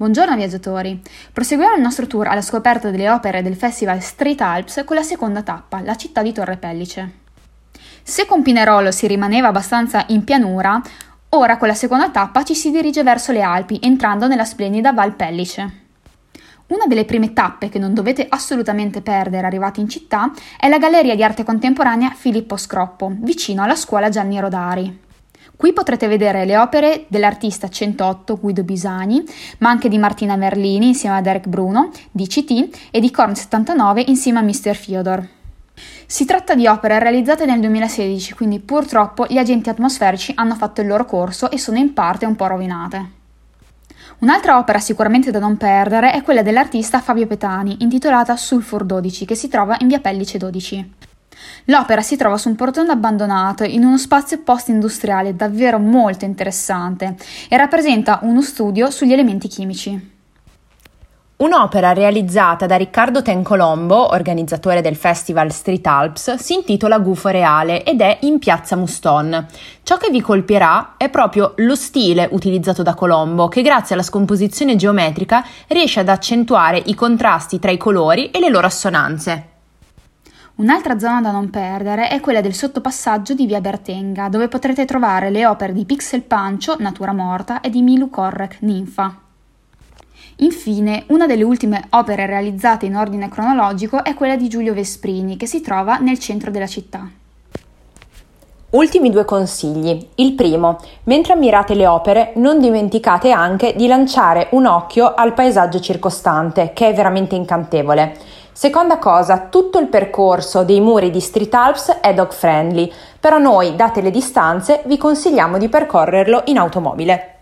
Buongiorno viaggiatori! Proseguiamo il nostro tour alla scoperta delle opere del Festival Street Alps con la seconda tappa, la città di Torre Pellice. Se con Pinerolo si rimaneva abbastanza in pianura, ora con la seconda tappa ci si dirige verso le Alpi, entrando nella splendida Val Pellice. Una delle prime tappe che non dovete assolutamente perdere arrivati in città è la Galleria di Arte Contemporanea Filippo Scroppo, vicino alla scuola Gianni Rodari. Qui potrete vedere le opere dell'artista 108 Guido Bisani, ma anche di Martina Merlini insieme a Derek Bruno, di CT e di Korn 79 insieme a Mr. Fyodor. Si tratta di opere realizzate nel 2016, quindi purtroppo gli agenti atmosferici hanno fatto il loro corso e sono in parte un po' rovinate. Un'altra opera sicuramente da non perdere è quella dell'artista Fabio Petani, intitolata Sulfur 12, che si trova in via Pellice 12. L'opera si trova su un portone abbandonato in uno spazio post-industriale davvero molto interessante e rappresenta uno studio sugli elementi chimici. Un'opera realizzata da Riccardo Tencolombo, organizzatore del festival Street Alps, si intitola Gufo Reale ed è in piazza Muston. Ciò che vi colpirà è proprio lo stile utilizzato da Colombo, che grazie alla scomposizione geometrica riesce ad accentuare i contrasti tra i colori e le loro assonanze. Un'altra zona da non perdere è quella del sottopassaggio di via Bertenga, dove potrete trovare le opere di Pixel Pancio, Natura Morta, e di Milu Korrek, Ninfa. Infine, una delle ultime opere realizzate in ordine cronologico è quella di Giulio Vesprini, che si trova nel centro della città. Ultimi due consigli. Il primo, mentre ammirate le opere, non dimenticate anche di lanciare un occhio al paesaggio circostante, che è veramente incantevole. Seconda cosa, tutto il percorso dei muri di Street Alps è dog friendly, però noi, date le distanze, vi consigliamo di percorrerlo in automobile.